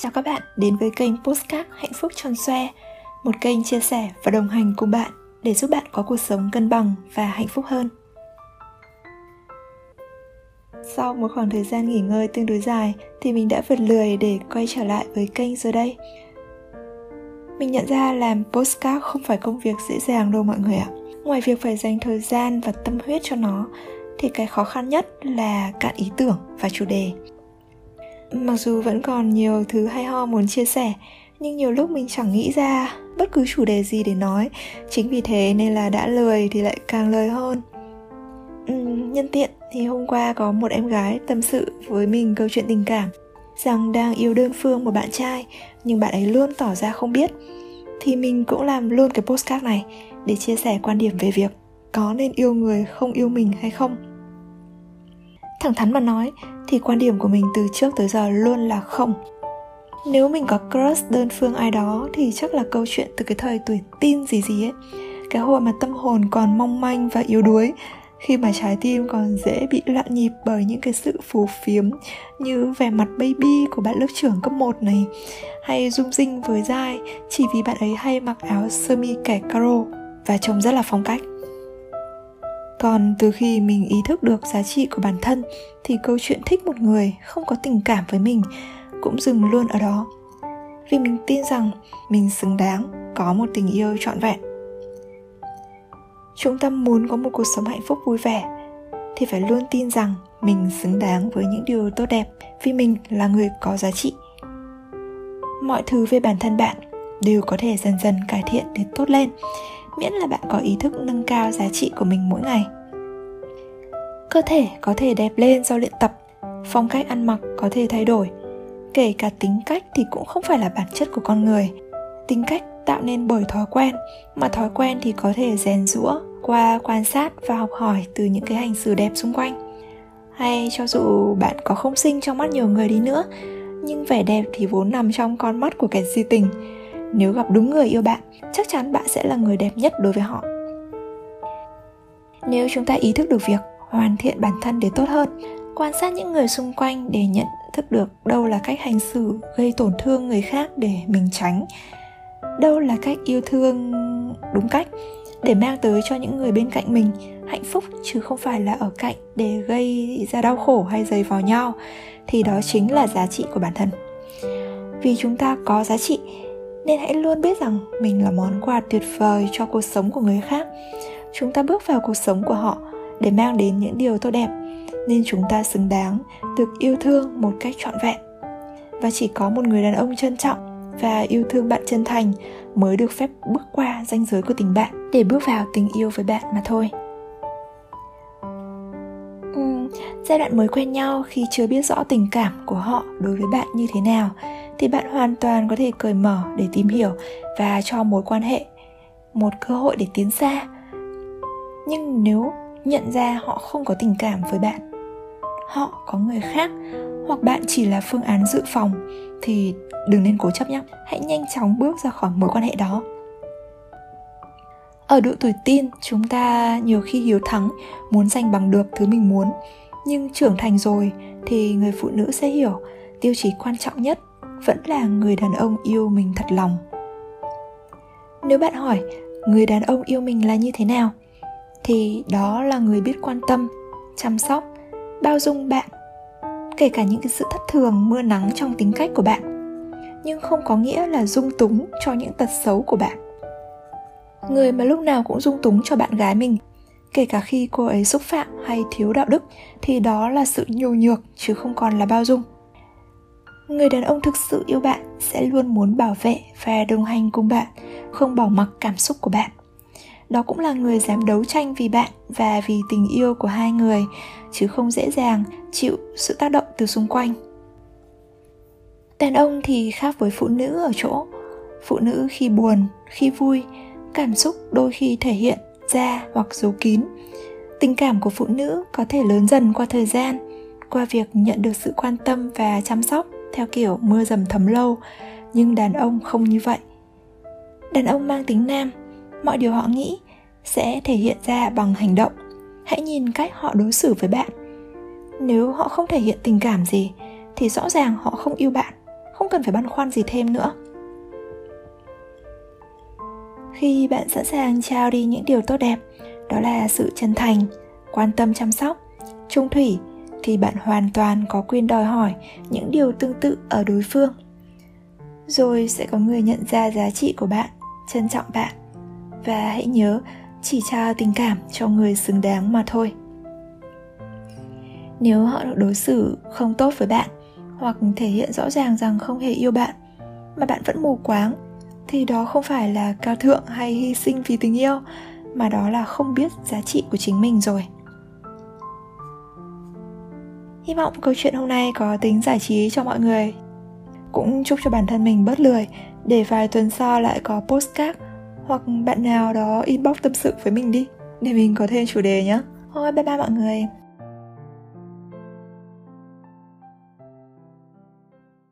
Chào các bạn đến với kênh Postcard Hạnh phúc tròn xoe, Một kênh chia sẻ và đồng hành cùng bạn để giúp bạn có cuộc sống cân bằng và hạnh phúc hơn. Sau một khoảng thời gian nghỉ ngơi tương đối dài thì mình đã vượt lười để quay trở lại với kênh giờ đây. Mình nhận ra làm postcard không phải công việc dễ dàng đâu mọi người ạ. Ngoài việc phải dành thời gian và tâm huyết cho nó, thì cái khó khăn nhất là cạn ý tưởng và chủ đề mặc dù vẫn còn nhiều thứ hay ho muốn chia sẻ nhưng nhiều lúc mình chẳng nghĩ ra bất cứ chủ đề gì để nói. Chính vì thế nên là đã lười thì lại càng lười hơn. Uhm, nhân tiện thì hôm qua có một em gái tâm sự với mình câu chuyện tình cảm rằng đang yêu đơn phương một bạn trai nhưng bạn ấy luôn tỏ ra không biết. Thì mình cũng làm luôn cái postcard này để chia sẻ quan điểm về việc có nên yêu người không yêu mình hay không thẳng thắn mà nói, thì quan điểm của mình từ trước tới giờ luôn là không. Nếu mình có crush đơn phương ai đó, thì chắc là câu chuyện từ cái thời tuổi tin gì gì ấy, cái hồi mà tâm hồn còn mong manh và yếu đuối, khi mà trái tim còn dễ bị loạn nhịp bởi những cái sự phù phiếm như vẻ mặt baby của bạn lớp trưởng cấp 1 này, hay rung rinh với dai chỉ vì bạn ấy hay mặc áo sơ mi kẻ caro và trông rất là phong cách còn từ khi mình ý thức được giá trị của bản thân, thì câu chuyện thích một người không có tình cảm với mình cũng dừng luôn ở đó. Vì mình tin rằng mình xứng đáng có một tình yêu trọn vẹn. Chúng ta muốn có một cuộc sống hạnh phúc vui vẻ, thì phải luôn tin rằng mình xứng đáng với những điều tốt đẹp vì mình là người có giá trị. Mọi thứ về bản thân bạn đều có thể dần dần cải thiện để tốt lên miễn là bạn có ý thức nâng cao giá trị của mình mỗi ngày. Cơ thể có thể đẹp lên do luyện tập, phong cách ăn mặc có thể thay đổi, kể cả tính cách thì cũng không phải là bản chất của con người. Tính cách tạo nên bởi thói quen, mà thói quen thì có thể rèn rũa qua quan sát và học hỏi từ những cái hành xử đẹp xung quanh. Hay cho dù bạn có không xinh trong mắt nhiều người đi nữa, nhưng vẻ đẹp thì vốn nằm trong con mắt của kẻ si tình nếu gặp đúng người yêu bạn, chắc chắn bạn sẽ là người đẹp nhất đối với họ. Nếu chúng ta ý thức được việc hoàn thiện bản thân để tốt hơn, quan sát những người xung quanh để nhận thức được đâu là cách hành xử gây tổn thương người khác để mình tránh, đâu là cách yêu thương đúng cách để mang tới cho những người bên cạnh mình hạnh phúc chứ không phải là ở cạnh để gây ra đau khổ hay dày vào nhau, thì đó chính là giá trị của bản thân. Vì chúng ta có giá trị nên hãy luôn biết rằng mình là món quà tuyệt vời cho cuộc sống của người khác. Chúng ta bước vào cuộc sống của họ để mang đến những điều tốt đẹp, nên chúng ta xứng đáng được yêu thương một cách trọn vẹn. Và chỉ có một người đàn ông trân trọng và yêu thương bạn chân thành mới được phép bước qua ranh giới của tình bạn, để bước vào tình yêu với bạn mà thôi giai đoạn mới quen nhau khi chưa biết rõ tình cảm của họ đối với bạn như thế nào, thì bạn hoàn toàn có thể cởi mở để tìm hiểu và cho mối quan hệ một cơ hội để tiến xa. Nhưng nếu nhận ra họ không có tình cảm với bạn, họ có người khác hoặc bạn chỉ là phương án dự phòng, thì đừng nên cố chấp nhé. Hãy nhanh chóng bước ra khỏi mối quan hệ đó ở độ tuổi tin chúng ta nhiều khi hiếu thắng, muốn giành bằng được thứ mình muốn. Nhưng trưởng thành rồi thì người phụ nữ sẽ hiểu, tiêu chí quan trọng nhất vẫn là người đàn ông yêu mình thật lòng. Nếu bạn hỏi, người đàn ông yêu mình là như thế nào? Thì đó là người biết quan tâm, chăm sóc, bao dung bạn, kể cả những cái sự thất thường, mưa nắng trong tính cách của bạn. Nhưng không có nghĩa là dung túng cho những tật xấu của bạn người mà lúc nào cũng dung túng cho bạn gái mình, kể cả khi cô ấy xúc phạm hay thiếu đạo đức, thì đó là sự nhu nhược chứ không còn là bao dung. Người đàn ông thực sự yêu bạn sẽ luôn muốn bảo vệ và đồng hành cùng bạn, không bỏ mặc cảm xúc của bạn. Đó cũng là người dám đấu tranh vì bạn và vì tình yêu của hai người, chứ không dễ dàng chịu sự tác động từ xung quanh. Đàn ông thì khác với phụ nữ ở chỗ, phụ nữ khi buồn, khi vui cảm xúc đôi khi thể hiện ra hoặc giấu kín. Tình cảm của phụ nữ có thể lớn dần qua thời gian, qua việc nhận được sự quan tâm và chăm sóc theo kiểu mưa dầm thấm lâu. Nhưng đàn ông không như vậy. Đàn ông mang tính nam, mọi điều họ nghĩ sẽ thể hiện ra bằng hành động. Hãy nhìn cách họ đối xử với bạn. Nếu họ không thể hiện tình cảm gì, thì rõ ràng họ không yêu bạn, không cần phải băn khoăn gì thêm nữa khi bạn sẵn sàng trao đi những điều tốt đẹp, đó là sự chân thành, quan tâm chăm sóc trung thủy, thì bạn hoàn toàn có quyền đòi hỏi những điều tương tự ở đối phương. Rồi sẽ có người nhận ra giá trị của bạn, trân trọng bạn. Và hãy nhớ, chỉ trao tình cảm cho người xứng đáng mà thôi. Nếu họ đối xử không tốt với bạn, hoặc thể hiện rõ ràng rằng không hề yêu bạn, mà bạn vẫn mù quáng thì đó không phải là cao thượng hay hy sinh vì tình yêu, mà đó là không biết giá trị của chính mình rồi. Hy vọng câu chuyện hôm nay có tính giải trí cho mọi người. Cũng chúc cho bản thân mình bớt lười, để vài tuần sau lại có postcard hoặc bạn nào đó inbox tâm sự với mình đi, để mình có thêm chủ đề nhé. Thôi, bye bye mọi người.